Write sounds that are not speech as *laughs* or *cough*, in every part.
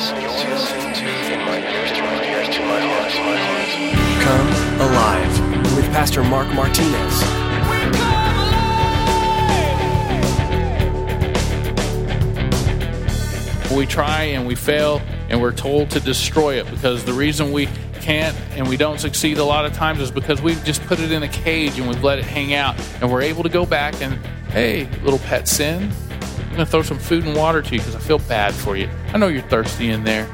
listening to In My Ears to My Ears to My Heart. My heart. Come Alive with Pastor Mark Martinez. We try and we fail and we're told to destroy it because the reason we can't and we don't succeed a lot of times is because we've just put it in a cage and we've let it hang out and we're able to go back and, hey, little pet sin, I'm going to throw some food and water to you because I feel bad for you. I know you're thirsty in there.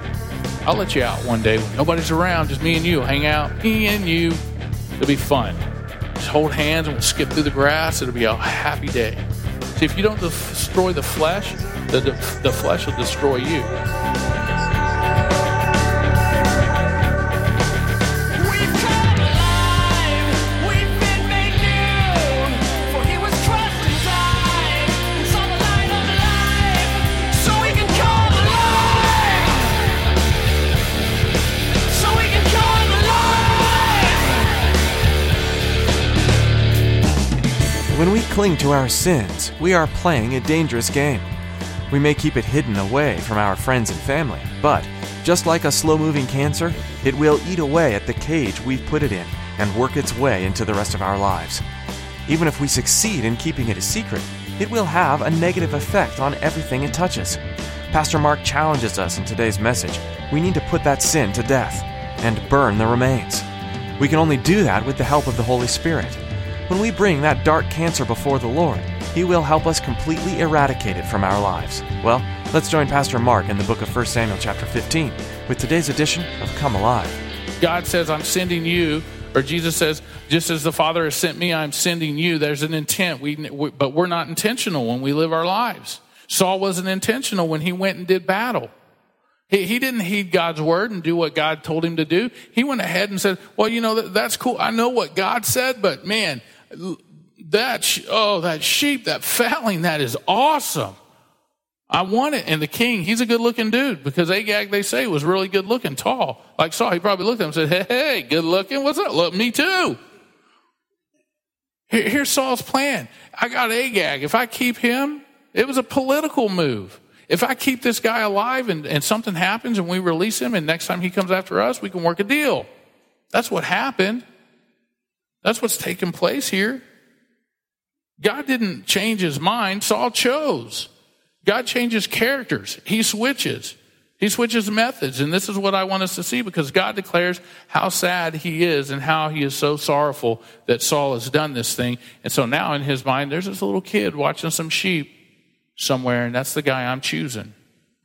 I'll let you out one day when nobody's around, just me and you. Hang out, me and you. It'll be fun. Just hold hands and we'll skip through the grass. It'll be a happy day. See, if you don't destroy the flesh, the, the, the flesh will destroy you. Cling to our sins, we are playing a dangerous game. We may keep it hidden away from our friends and family, but just like a slow moving cancer, it will eat away at the cage we've put it in and work its way into the rest of our lives. Even if we succeed in keeping it a secret, it will have a negative effect on everything it touches. Pastor Mark challenges us in today's message. We need to put that sin to death and burn the remains. We can only do that with the help of the Holy Spirit. When we bring that dark cancer before the Lord, He will help us completely eradicate it from our lives. Well, let's join Pastor Mark in the book of 1 Samuel, chapter 15, with today's edition of Come Alive. God says, I'm sending you, or Jesus says, just as the Father has sent me, I'm sending you. There's an intent, we, we, but we're not intentional when we live our lives. Saul wasn't intentional when he went and did battle. He, he didn't heed God's word and do what God told him to do. He went ahead and said, well, you know, that, that's cool. I know what God said, but man, that, oh, that sheep, that fouling, that is awesome. I want it. And the king, he's a good looking dude because Agag, they say, was really good looking, tall. Like Saul, he probably looked at him and said, Hey, hey good looking. What's up? Look, me too. Here- here's Saul's plan. I got Agag. If I keep him, it was a political move. If I keep this guy alive and, and something happens and we release him and next time he comes after us, we can work a deal. That's what happened. That's what's taking place here. God didn't change his mind. Saul chose. God changes characters. He switches. He switches methods. And this is what I want us to see because God declares how sad he is and how he is so sorrowful that Saul has done this thing. And so now in his mind, there's this little kid watching some sheep somewhere, and that's the guy I'm choosing.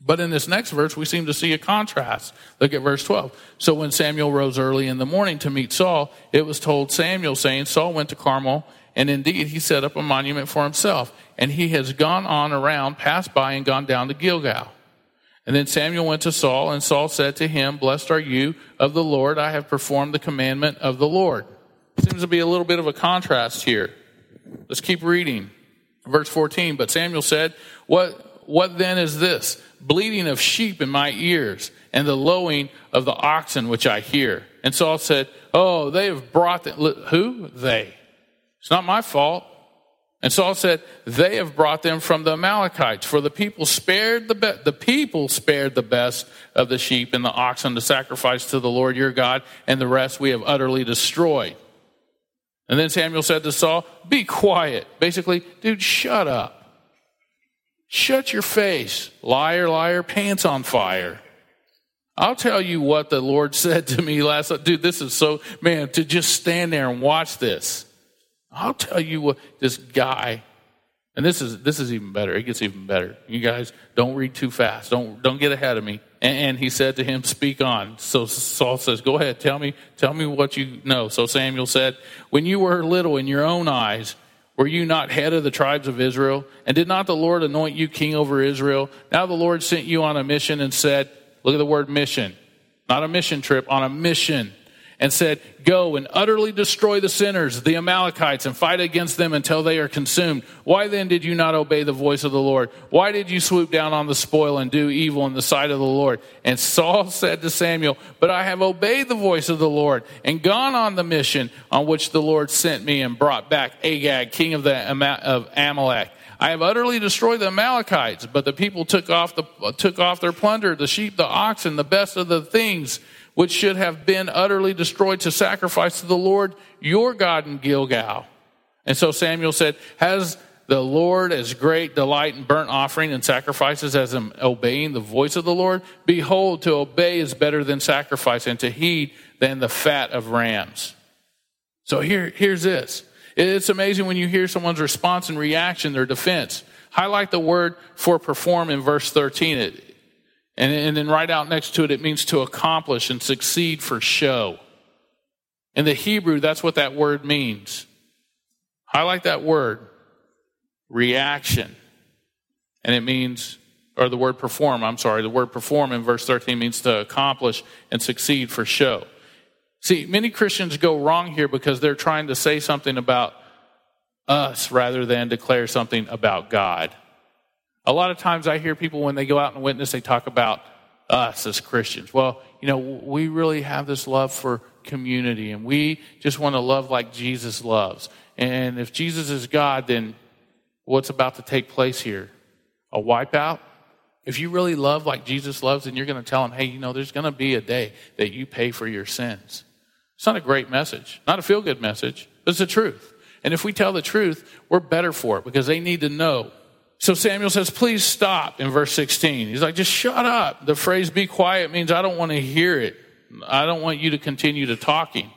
But in this next verse, we seem to see a contrast. Look at verse 12. So when Samuel rose early in the morning to meet Saul, it was told Samuel, saying, Saul went to Carmel, and indeed he set up a monument for himself. And he has gone on around, passed by, and gone down to Gilgal. And then Samuel went to Saul, and Saul said to him, Blessed are you of the Lord, I have performed the commandment of the Lord. Seems to be a little bit of a contrast here. Let's keep reading. Verse 14, but Samuel said, What, what then is this? Bleating of sheep in my ears, and the lowing of the oxen which I hear. And Saul said, Oh, they have brought them. Who? They. It's not my fault. And Saul said, They have brought them from the Amalekites, for the people spared the be- the people spared the best of the sheep and the oxen to sacrifice to the Lord your God, and the rest we have utterly destroyed. And then Samuel said to Saul, Be quiet. Basically, dude, shut up. Shut your face. Liar, liar, pants on fire. I'll tell you what the Lord *laughs* said to me last night. Dude, this is so, man, to just stand there and watch this. I'll tell you what this guy, and this is this is even better. It gets even better. You guys don't read too fast. Don't don't get ahead of me. And, and he said to him, "Speak on." So Saul says, "Go ahead. Tell me. Tell me what you know." So Samuel said, "When you were little in your own eyes." Were you not head of the tribes of Israel? And did not the Lord anoint you king over Israel? Now the Lord sent you on a mission and said, Look at the word mission. Not a mission trip, on a mission. And said, Go and utterly destroy the sinners, the Amalekites, and fight against them until they are consumed. Why then did you not obey the voice of the Lord? Why did you swoop down on the spoil and do evil in the sight of the Lord? And Saul *laughs* said to Samuel, But I have obeyed the voice of the Lord and gone on the mission on which the Lord sent me and brought back Agag, king of, the, of Amalek. I have utterly destroyed the Amalekites, but the people took off the took off their plunder, the sheep, the oxen, the best of the things which should have been utterly destroyed to sacrifice to the Lord your God in Gilgal. And so Samuel said, Has the Lord as great delight in burnt offering and sacrifices as in obeying the voice of the Lord? Behold, to obey is better than sacrifice, and to heed than the fat of rams. So here, here's this. It's amazing when you hear someone's response and reaction, their defense. Highlight the word for perform in verse 13. It, and, and then right out next to it, it means to accomplish and succeed for show. In the Hebrew, that's what that word means. Highlight that word, reaction. And it means, or the word perform, I'm sorry, the word perform in verse 13 means to accomplish and succeed for show. See, many Christians go wrong here because they're trying to say something about us rather than declare something about God. A lot of times I hear people when they go out and witness, they talk about us as Christians. Well, you know, we really have this love for community and we just want to love like Jesus loves. And if Jesus is God, then what's about to take place here? A wipeout? If you really love like Jesus loves, then you're going to tell him, hey, you know, there's going to be a day that you pay for your sins. It's not a great message, not a feel good message, but it's the truth. And if we tell the truth, we're better for it because they need to know. So Samuel says, please stop in verse 16. He's like, just shut up. The phrase be quiet means I don't want to hear it. I don't want you to continue to talking.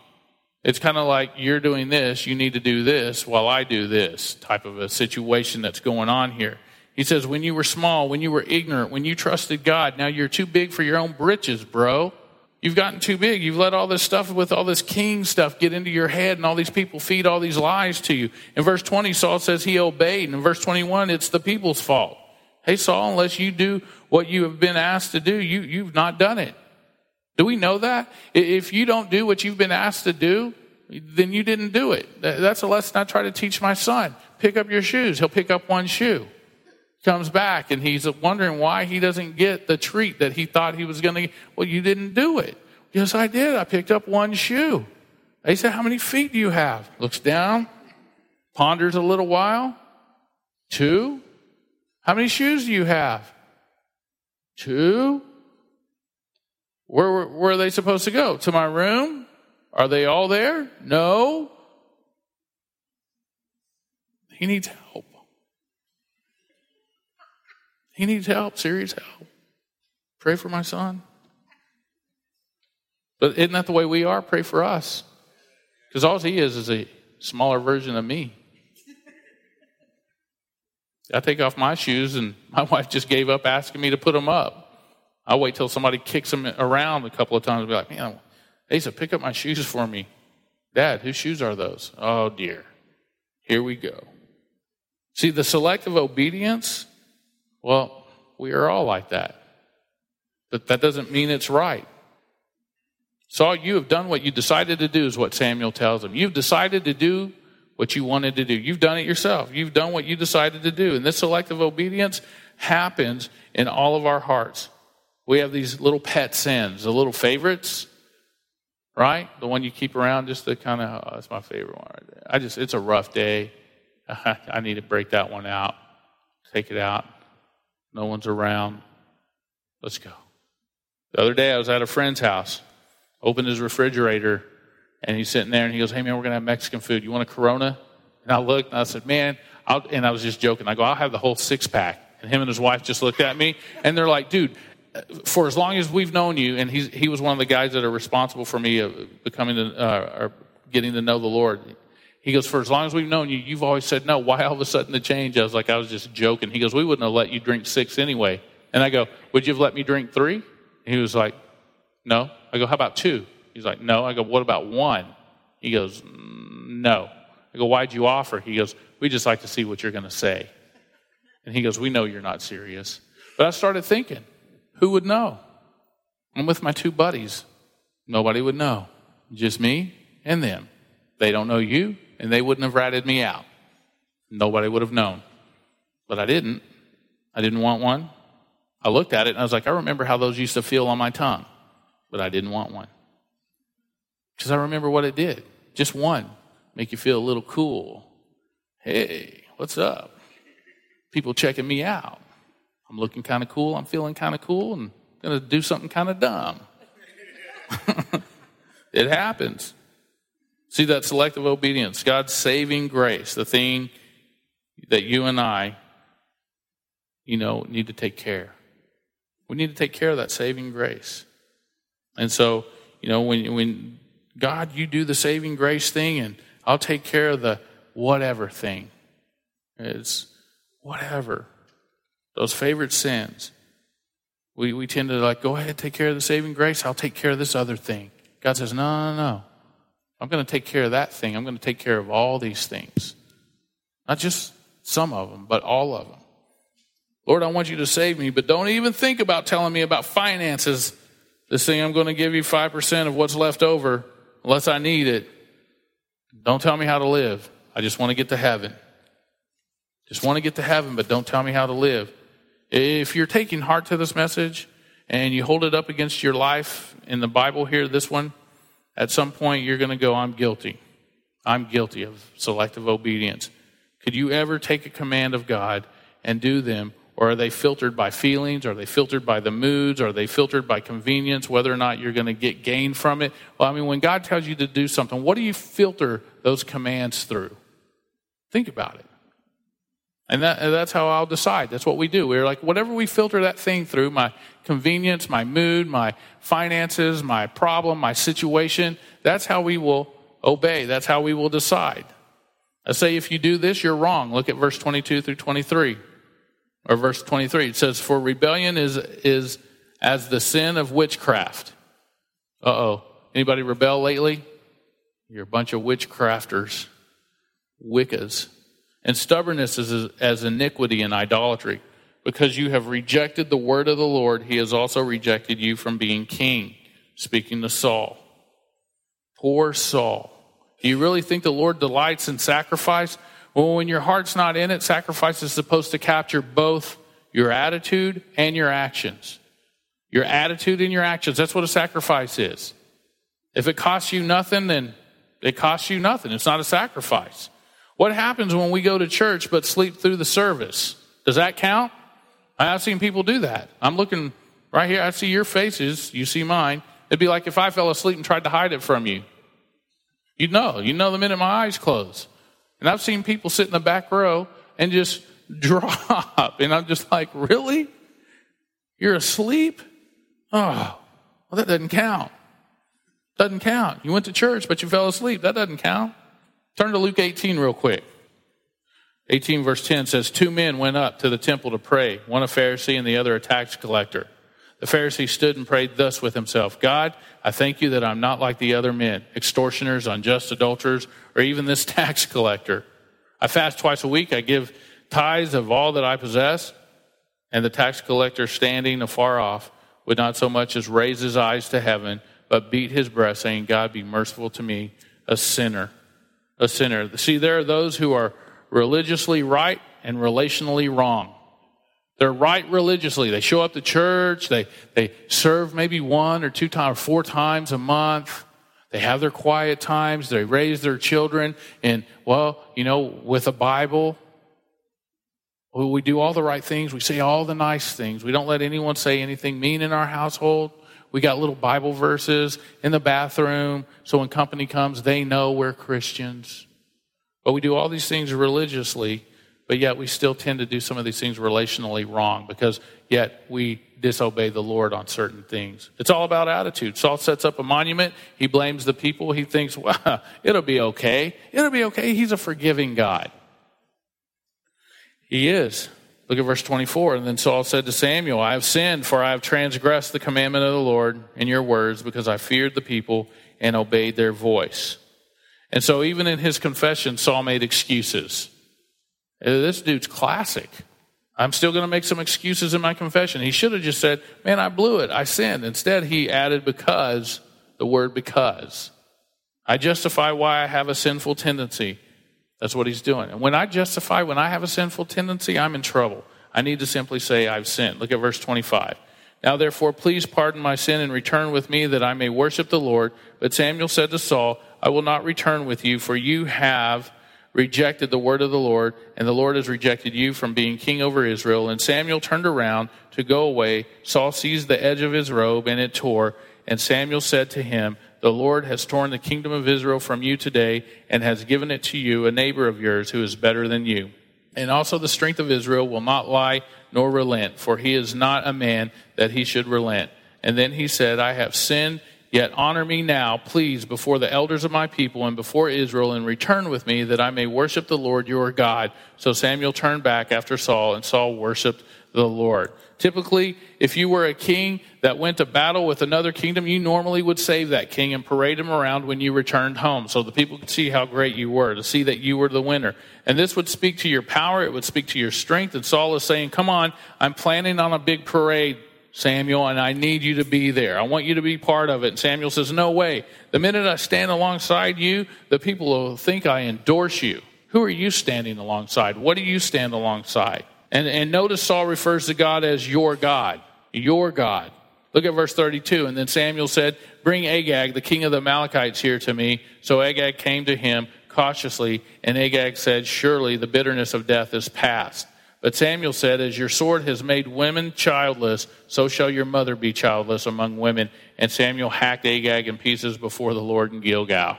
It's kind of like you're doing this, you need to do this while I do this type of a situation that's going on here. He says, when you were small, when you were ignorant, when you trusted God, now you're too big for your own britches, bro. You've gotten too big. You've let all this stuff with all this king stuff get into your head, and all these people feed all these lies to you. In verse 20, Saul says he obeyed. And in verse 21, it's the people's fault. Hey, Saul, unless you do what you have been asked to do, you, you've not done it. Do we know that? If you don't do what you've been asked to do, then you didn't do it. That's a lesson I try to teach my son. Pick up your shoes. He'll pick up one shoe. Comes back and he's wondering why he doesn't get the treat that he thought he was going to get. Well, you didn't do it. Yes, I did. I picked up one shoe. They said, How many feet do you have? Looks down, ponders a little while. Two. How many shoes do you have? Two. Where, where are they supposed to go? To my room? Are they all there? No. He needs help. He needs help, serious help. Pray for my son. But isn't that the way we are? Pray for us. Because all he is is a smaller version of me. I take off my shoes, and my *laughs* wife just gave up asking me to put them up. I wait till somebody kicks them around a couple of times and be like, man, Asa, pick up my shoes for me. Dad, whose shoes are those? Oh, dear. Here we go. See, the selective obedience, well, we are all like that. But that doesn't mean it's right. Saul, you have done what you decided to do, is what Samuel tells him. You've decided to do what you wanted to do. You've done it yourself. You've done what you decided to do. And this selective obedience happens in all of our hearts. We have these little pet sins, the little favorites, right? The one you keep around just to kind of, oh, that's my favorite one. I just, it's a rough day. *laughs* I need to break that one out, take it out. No one's around. Let's go. The other day I was at a friend's house, opened his refrigerator, and he's sitting there and he goes, Hey man, we're going to have Mexican food. You want a Corona? And I looked and I said, Man, I'll, and I was just joking. I go, I'll have the whole six pack. And him and his wife just looked at me and they're like, Dude, for as long as we've known you, and he's, he was one of the guys that are responsible for me uh, becoming, uh, or getting to know the Lord. He goes, for as long as we've known you, you've always said no. Why all of a sudden the change? I was like, I was just joking. He goes, we wouldn't have let you drink six anyway. And I go, would you have let me drink three? He was like, no. I go, how about two? He's like, no. I go, what about one? He goes, "Mm, no. I go, why'd you offer? He goes, we just like to see what you're going to say. And he goes, we know you're not serious. But I started thinking, who would know? I'm with my two buddies. Nobody would know. Just me and them. They don't know you, and they wouldn't have ratted me out. Nobody would have known. But I didn't. I didn't want one. I looked at it and I was like, I remember how those used to feel on my tongue, but I didn't want one. Because I remember what it did. Just one. Make you feel a little cool. Hey, what's up? people checking me out. I'm looking kind of cool. I'm feeling kind of cool and going to do something kind of dumb. *laughs* it happens. See that selective obedience, God's saving grace, the thing that you and I, you know, need to take care. We need to take care of that saving grace. And so, you know, when, when God, you do the saving grace thing and I'll take care of the whatever thing. It's whatever. Those favorite sins. We, we tend to like, go ahead, take care of the saving grace. I'll take care of this other thing. God says, no, no, no. I'm going to take care of that thing. I'm going to take care of all these things. Not just some of them, but all of them. Lord, I want you to save me, but don't even think about telling me about finances. This thing, I'm going to give you 5% of what's left over unless I need it. Don't tell me how to live. I just want to get to heaven. Just want to get to heaven, but don't tell me how to live. If you're taking heart to this message and you hold it up against your life in the Bible here, this one, at some point you're going to go, I'm guilty. I'm guilty of selective obedience. Could you ever take a command of God and do them? Or are they filtered by feelings? Are they filtered by the moods? Are they filtered by convenience, whether or not you're going to get gain from it? Well, I mean, when God tells you to do something, what do you filter those commands through? Think about it. And, that, that's how I'll decide. That's what we do. We're like, whatever we filter that thing through, my convenience, my mood, my finances, my problem, my situation, that's how we will obey. That's how we will decide. I say, if you do this, you're wrong. Look at verse 22 through 23. Or verse 23. It says, For rebellion is, is as the sin of witchcraft. Uh oh. Anybody rebel lately? You're a bunch of witchcrafters, Wiccas. And stubbornness is as iniquity and idolatry. Because you have rejected the word of the Lord, he has also rejected you from being king. Speaking to Saul. Poor Saul. Do you really think the Lord delights in sacrifice? Well, when your heart's not in it, sacrifice is supposed to capture both your attitude and your actions. Your attitude and your actions. That's what a sacrifice is. If it costs you nothing, then it costs you nothing. It's not a sacrifice. What happens when we go to church but sleep through the service? Does that count? I've seen people do that. I'm looking right here. I see your faces. You see mine. It'd be like if I fell asleep and tried to hide it from you. You'd know. You'd know the minute my eyes close. And I've seen people sit in the back row and just *laughs* drop. And I'm just like, really? You're asleep? Oh, well, that doesn't count. Doesn't count. You went to church, but you fell asleep. That doesn't count. Turn to Luke 18 real quick. 18 verse 10 says, Two men went up to the temple to pray, one a Pharisee and the other a tax collector. The Pharisee stood and prayed thus with himself God, I thank you that I'm not like the other men, extortioners, unjust adulterers, or even this *laughs* tax collector. I fast twice a week. I give tithes of all that I possess. And the tax collector, standing afar off, would not so much as raise his eyes to heaven, but beat his breast, saying, God, be merciful to me, a sinner a sinner. See, there are those who are religiously right and relationally wrong. They're right religiously. They show up to church. They, they serve maybe one or two times, or four times a month. They have their quiet times. They raise their children. And, well, you know, with a Bible, we do all the right things. We say all the nice things. We don't let anyone say anything mean in our household. We got little Bible verses in the bathroom so when company comes, they know we're Christians. But we do all these things religiously, but yet we still tend to do some of these things relationally wrong because yet we disobey the Lord on certain things. It's all about attitude. Saul sets up a monument. He blames the people. He thinks, well, *laughs* it'll be okay. It'll be okay. He's a forgiving God. He is. Look at verse 24. And then Saul said to Samuel, I have sinned, for I have transgressed the commandment of the Lord in your words, because I feared the people and obeyed their voice. And so, even in his confession, Saul made excuses. Uh, this dude's classic. I'm still going to make some excuses in my confession. He should have just said, Man, I blew it. I sinned. Instead, he added because, the word because. I justify why I have a sinful tendency. That's what he's doing. And when I justify, when I have a sinful tendency, I'm in trouble. I need to simply say, I've sinned. Look at verse 25. Now, therefore, please pardon my sin and return with me that I may worship the Lord. But Samuel said to Saul, I will not return with you, for you have rejected the word of the Lord, and the Lord has rejected you from being king over Israel. And Samuel turned around to go away. Saul seized the edge of his robe, and it tore. And Samuel said to him, The Lord has torn the kingdom of Israel from you today, and has given it to you, a neighbor of yours who is better than you. And also the strength of Israel will not lie nor relent, for he is not a man that he should relent. And then he said, I have sinned, yet honor me now, please, before the elders of my people and before Israel, and return with me that I may worship the Lord your God. So Samuel turned back after Saul, and Saul worshiped the Lord. Typically, if you were a king that went to battle with another kingdom, you normally would save that king and parade him around when you returned home so the people could see how great you were, to see that you were the winner. And this would speak to your power, it would speak to your strength. And Saul is saying, Come on, I'm planning on a big parade, Samuel, and I need you to be there. I want you to be part of it. And Samuel says, No way. The minute I stand alongside you, the people will think I endorse you. Who are you standing alongside? What do you stand alongside? And, and notice Saul refers to God as your God, your God. Look at verse 32. And then Samuel said, Bring Agag, the king of the Amalekites, here to me. So Agag came to him cautiously, and Agag said, Surely the bitterness of death is past. But Samuel said, As your sword has made women childless, so shall your mother be childless among women. And Samuel hacked Agag in pieces before the Lord in Gilgal.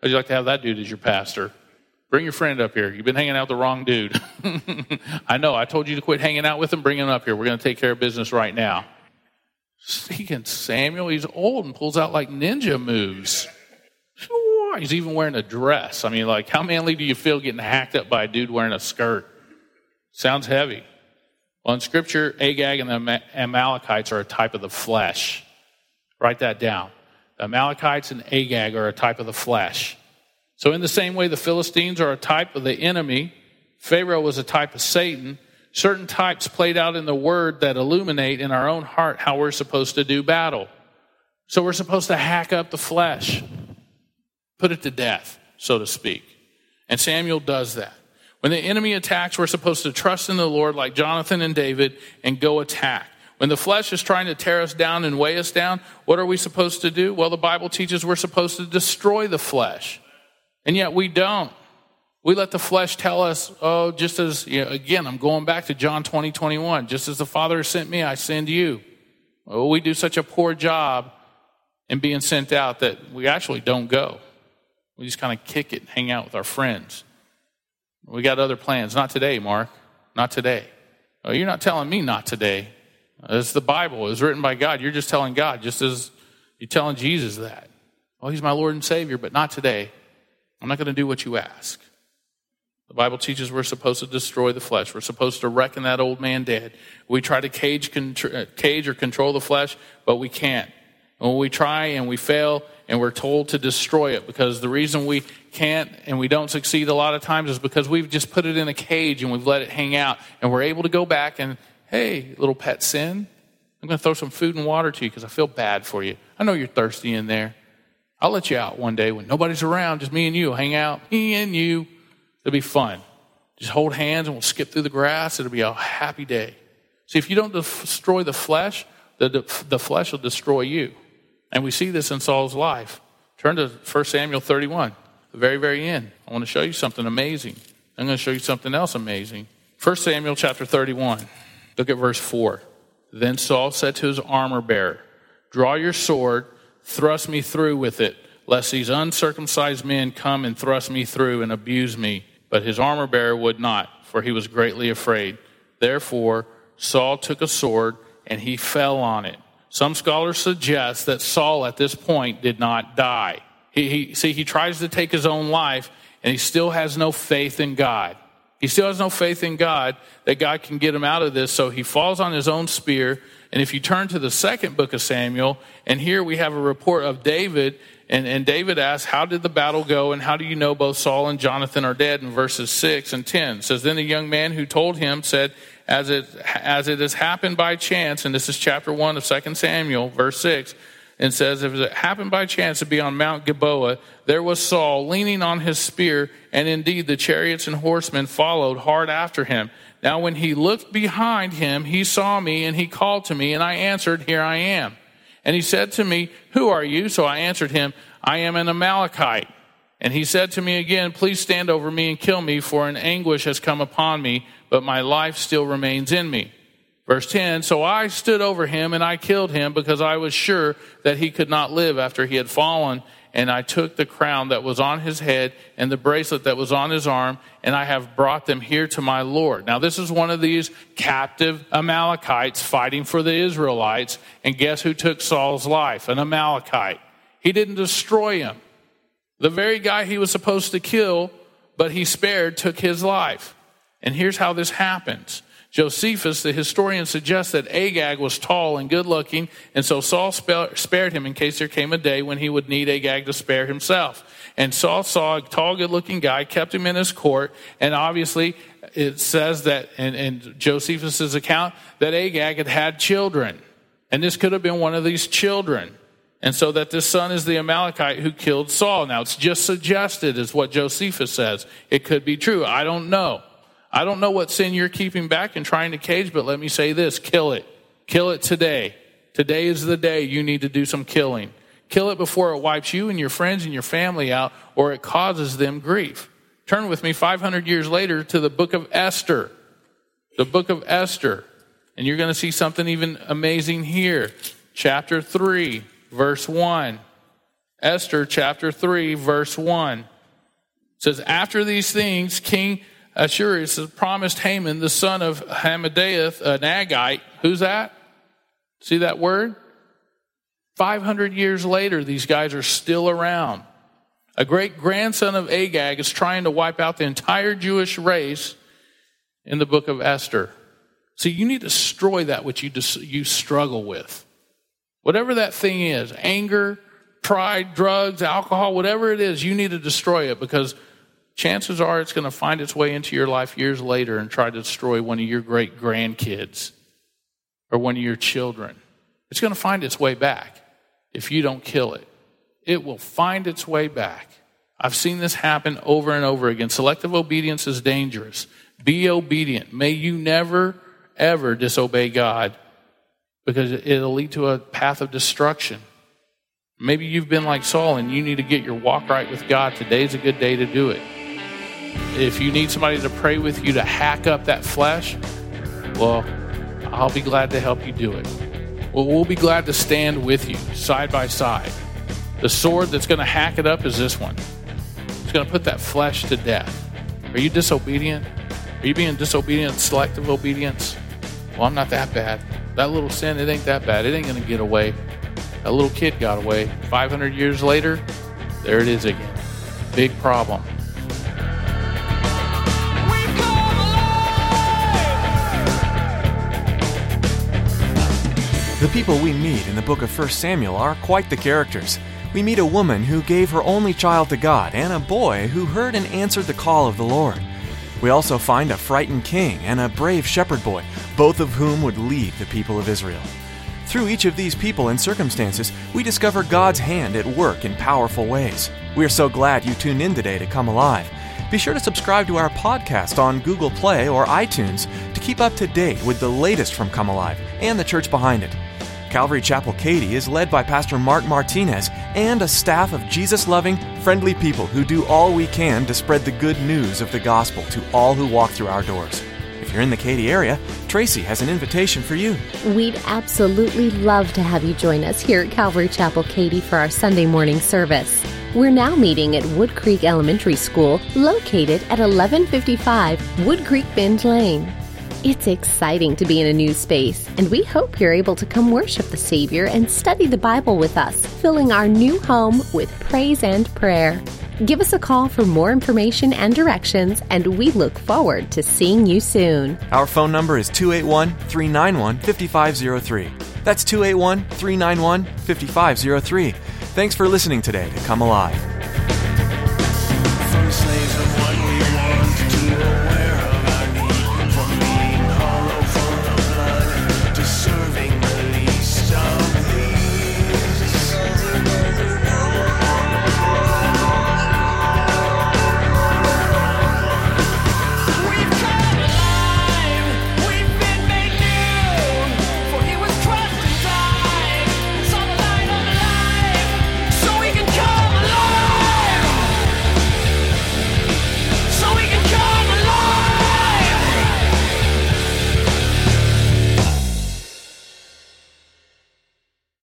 How'd you like to have that dude as your pastor? Bring your friend up here. You've been hanging out with the wrong dude. *laughs* I know. I told you to quit hanging out with him. Bring him up here. We're going to take care of business right now. Speaking Samuel, he's old and pulls out like ninja moves. He's even wearing a dress. I mean, like, how manly do you feel getting hacked up by a dude wearing a skirt? Sounds heavy. Well, in Scripture, Agag and the Amalekites are a type of the flesh. Write that down. The Amalekites and Agag are a type of the flesh. So, in the same way, the Philistines are a type of the enemy, Pharaoh was a type of Satan. Certain types played out in the word that illuminate in our own heart how we're supposed to do battle. So, we're supposed to hack up the flesh, put it to death, so to speak. And Samuel does that. When the enemy attacks, we're supposed to trust in the Lord like Jonathan and David and go attack. When the flesh is trying to tear us down and weigh us down, what are we supposed to do? Well, the Bible teaches we're supposed to destroy the flesh. And yet we don't. We let the flesh tell us, oh, just as, you know, again, I'm going back to John 20, 21. Just as the Father sent me, I send you. Oh, we do such a poor job in being sent out that we actually don't go. We just kind of kick it hang out with our friends. We got other plans. Not today, Mark. Not today. Oh, you're not telling me not today. It's the Bible. It was written by God. You're just telling God, just as you're telling Jesus that. Oh, he's my Lord and Savior, but not today. I'm not going to do what you ask. The Bible teaches we're supposed to destroy the flesh. We're supposed to reckon that old man dead. We try to cage, uh, cage or control the flesh, but we can't. And when we try and we fail and we're told to destroy it because the reason we can't and we don't succeed a lot of times is because we've just put it in a cage and we've let it hang out and we're able to go back and, hey, little pet sin, I'm going to throw some food and water to you because I feel bad for you. I know you're thirsty in there. I'll let you out one day when nobody's around, just me and you. Hang out, me and you. It'll be fun. Just hold hands and we'll skip through the grass. It'll be a happy day. See, if you don't destroy the flesh, the, the flesh will destroy you. And we see this in Saul's life. Turn to 1 Samuel 31, the very, very end. I want to show you something amazing. I'm going to show you something else amazing. 1 Samuel chapter 31. Look at verse 4. Then Saul said to his armor bearer, Draw your sword Thrust me through with it, lest these uncircumcised men come and thrust me through and abuse me. But his armor bearer would not, for he was greatly afraid. Therefore, Saul took a sword and he fell on it. Some scholars suggest that Saul at this point did not die. He, he, see, he tries to take his own life and he still has no faith in God. He still has no faith in God that God can get him out of this, so he falls on his own spear and if you turn to the second book of Samuel, and here we have a report of David, and, and David asks, How did the battle go, and how do you know both Saul and Jonathan are dead? In verses 6 and 10 it says, Then the young man who told him said, as it, as it has happened by chance, and this is chapter 1 of 2 Samuel, verse 6, and says, If it happened by chance to be on Mount Gilboa, there was Saul leaning on his spear, and indeed the chariots and horsemen followed hard after him. Now, when he looked behind him, he saw me and he called to me, and I answered, Here I am. And he said to me, Who are you? So I answered him, I am an Amalekite. And he said to me again, Please stand over me and kill me, for an anguish has come upon me, but my life still remains in me. Verse 10 So I stood over him and I killed him because I was sure that he could not live after he had fallen. And I took the crown that was on his head and the bracelet that was on his arm, and I have brought them here to my Lord. Now, this is one of these captive Amalekites fighting for the Israelites. And guess who took Saul's life? An Amalekite. He didn't destroy him. The very guy he was supposed to kill, but he spared, took his life. And here's how this happens. Josephus, the historian, suggests that Agag was tall and good looking, and so Saul spared him in case there came a day when he would need Agag to spare himself. And Saul saw a tall, good looking guy, kept him in his court, and obviously it says that in, in Josephus's account that Agag had had children. And this could have been one of these children. And so that this son is the Amalekite who killed Saul. Now it's just suggested is what Josephus says. It could be true. I don't know. I don't know what sin you're keeping back and trying to cage, but let me say this kill it. Kill it today. Today is the day you need to do some killing. Kill it before it wipes you and your friends and your family out, or it causes them grief. Turn with me 500 years later to the book of Esther. The book of Esther. And you're going to see something even amazing here. Chapter 3, verse 1. Esther chapter 3, verse 1 says, After these things, King Uh, Ahasuerus promised Haman, the son of Hammedatha, uh, an Agite. Who's that? See that word? 500 years later, these guys are still around. A great grandson of Agag is trying to wipe out the entire Jewish race in the book of Esther. See, you need to destroy that which you, dis- you struggle with. Whatever that thing is anger, pride, drugs, alcohol, whatever it is, you need to destroy it because chances are it's going to find its way into your life years later and try to destroy one of your great grandkids or one of your children. It's going to find its way back if you don't kill it. It will find its way back. I've seen this happen over and over again. Selective obedience is dangerous. Be obedient. May you never, ever disobey God because it'll lead to a path of destruction. Maybe you've been like Saul and you need to get your walk right with God. Today's a good day to do it. If you need somebody to pray with you to hack up that flesh, well, I'll be glad to help you do it. Well, we'll be glad to stand with you side by side. The sword that's going to hack it up is this one. It's going to put that flesh to death. Are you disobedient? Are you being disobedient, selective obedience? Well, I'm not that bad. That little sin, it ain't that bad. It ain't going to get away. That little kid got away. 500 years later, there it is again. Big problem. The people we meet in the book of 1 Samuel are quite the characters. We meet a woman who gave her only child to God and a boy who heard and answered the call of the Lord. We also find a frightened king and a brave shepherd boy, both of whom would lead the people of Israel. Through each of these people and circumstances, we discover God's hand at work in powerful ways. We are so glad you tuned in today to Come Alive. Be sure to subscribe to our podcast on Google Play or iTunes to keep up to date with the latest from Come Alive and the church behind it. Calvary Chapel Katy is led by Pastor Mark Martinez and a staff of Jesus loving, friendly people who do all we can to spread the good news of the gospel to all who walk through our doors. If you're in the Katy area, Tracy has an invitation for you. We'd absolutely love to have you join us here at Calvary Chapel Katy for our Sunday morning service. We're now meeting at Wood Creek Elementary School, located at 1155 Wood Creek Bend Lane. It's exciting to be in a new space, and we hope you're able to come worship the Savior and study the Bible with us, filling our new home with praise and prayer. Give us a call for more information and directions, and we look forward to seeing you soon. Our phone number is 281 391 5503. That's 281 391 5503. Thanks for listening today to Come Alive.